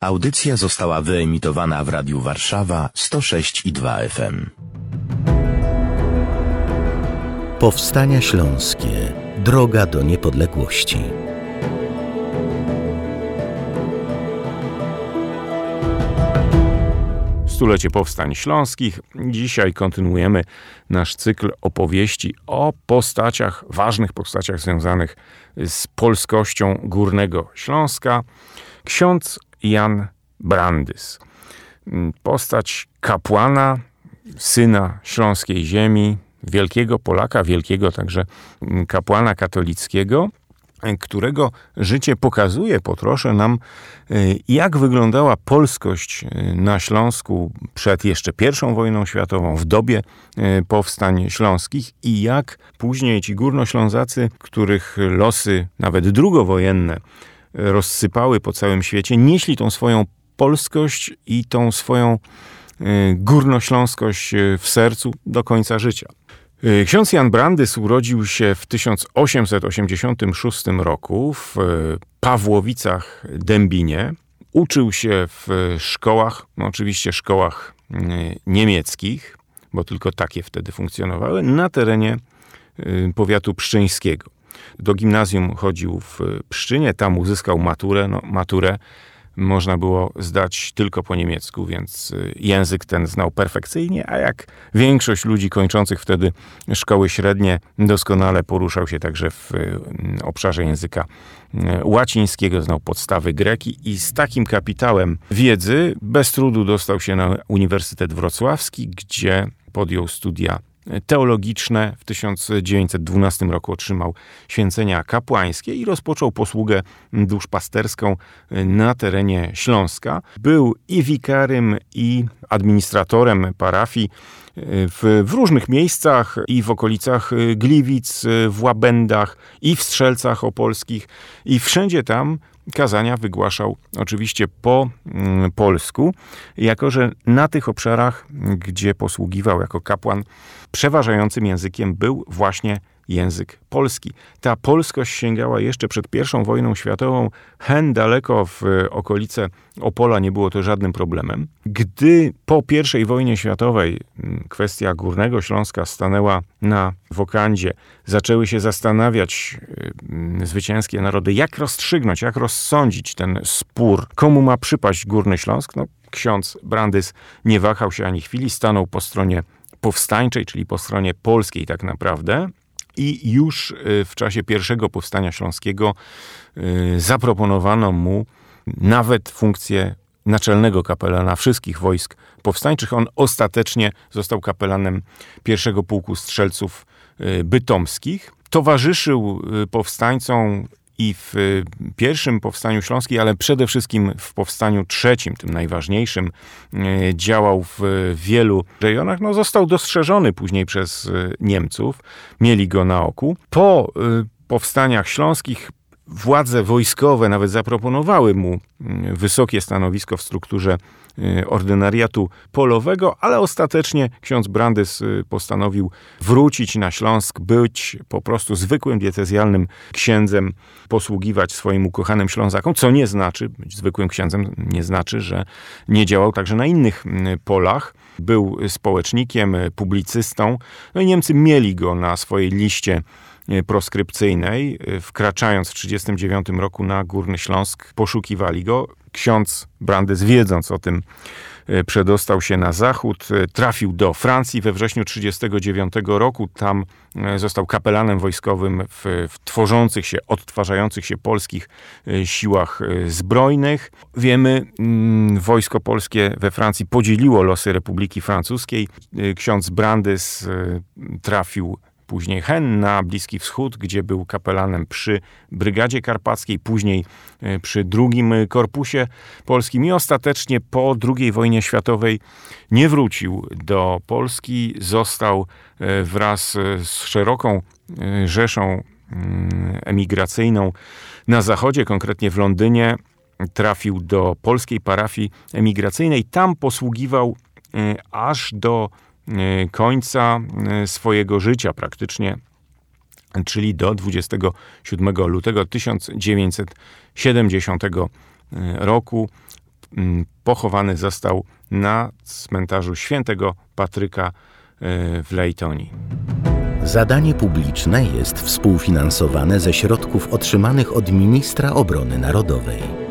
Audycja została wyemitowana w Radiu Warszawa 106 i 2 FM. Powstania Śląskie. Droga do niepodległości. Stulecie Powstań Śląskich. Dzisiaj kontynuujemy nasz cykl opowieści o postaciach, ważnych postaciach związanych z polskością Górnego Śląska. Ksiądz Jan Brandys. Postać kapłana, syna śląskiej ziemi, wielkiego Polaka, wielkiego także kapłana katolickiego, którego życie pokazuje po trosze nam, jak wyglądała polskość na Śląsku przed jeszcze I wojną światową, w dobie powstań śląskich i jak później ci górnoślązacy, których losy nawet drugowojenne rozsypały po całym świecie, nieśli tą swoją polskość i tą swoją górnośląskość w sercu do końca życia. Ksiądz Jan Brandys urodził się w 1886 roku w Pawłowicach Dębinie. Uczył się w szkołach, no oczywiście szkołach niemieckich, bo tylko takie wtedy funkcjonowały, na terenie powiatu pszczyńskiego. Do gimnazjum chodził w Pszczynie, tam uzyskał maturę. No, maturę można było zdać tylko po niemiecku, więc język ten znał perfekcyjnie, a jak większość ludzi kończących wtedy szkoły średnie, doskonale poruszał się także w obszarze języka łacińskiego, znał podstawy greki i z takim kapitałem wiedzy bez trudu dostał się na Uniwersytet Wrocławski, gdzie podjął studia teologiczne. W 1912 roku otrzymał święcenia kapłańskie i rozpoczął posługę duszpasterską na terenie Śląska. Był i wikarym, i administratorem parafii w, w, różnych miejscach i w okolicach Gliwic, w Łabędach i w Strzelcach Opolskich i wszędzie tam kazania wygłaszał oczywiście po mm, polsku, jako że na tych obszarach, gdzie posługiwał jako kapłan, przeważającym językiem był właśnie język polski. Ta polskość sięgała jeszcze przed I wojną światową, hen daleko w okolice Opola nie było to żadnym problemem. Gdy po I wojnie światowej kwestia Górnego Śląska stanęła na wokandzie, zaczęły się zastanawiać zwycięskie narody, jak rozstrzygnąć, jak rozsądzić ten spór, komu ma przypaść Górny Śląsk, no ksiądz Brandys nie wahał się ani chwili, stanął po stronie powstańczej, czyli po stronie polskiej tak naprawdę. I już w czasie pierwszego powstania śląskiego zaproponowano mu nawet funkcję naczelnego kapelana wszystkich wojsk powstańczych. On ostatecznie został kapelanem pierwszego pułku strzelców bytomskich. Towarzyszył powstańcom i w pierwszym powstaniu śląskim, ale przede wszystkim w powstaniu trzecim, tym najważniejszym, działał w wielu rejonach. No, został dostrzeżony później przez Niemców, mieli go na oku. Po powstaniach śląskich władze wojskowe nawet zaproponowały mu wysokie stanowisko w strukturze ordynariatu polowego, ale ostatecznie ksiądz Brandys postanowił wrócić na Śląsk, być po prostu zwykłym diecezjalnym księdzem, posługiwać swoim ukochanym Ślązakom, co nie znaczy, być zwykłym księdzem nie znaczy, że nie działał także na innych polach. Był społecznikiem, publicystą, no i Niemcy mieli go na swojej liście proskrypcyjnej. Wkraczając w 1939 roku na Górny Śląsk, poszukiwali go. Ksiądz Brandys, wiedząc o tym, przedostał się na zachód, trafił do Francji we wrześniu 1939 roku. Tam został kapelanem wojskowym w, w tworzących się, odtwarzających się polskich siłach zbrojnych. Wiemy, wojsko polskie we Francji podzieliło losy Republiki Francuskiej. Ksiądz Brandys trafił później Hen na Bliski Wschód, gdzie był kapelanem przy Brygadzie Karpackiej, później przy drugim korpusie polskim i ostatecznie po II wojnie światowej nie wrócił do Polski. Został wraz z szeroką rzeszą emigracyjną na zachodzie, konkretnie w Londynie. Trafił do polskiej parafii emigracyjnej. Tam posługiwał aż do końca swojego życia praktycznie, czyli do 27 lutego 1970 roku. mm, pochowany został na cmentarzu świętego Patryka e, w Leytonii. Zadanie publiczne jest współfinansowane ze środków otrzymanych od ministra obrony narodowej.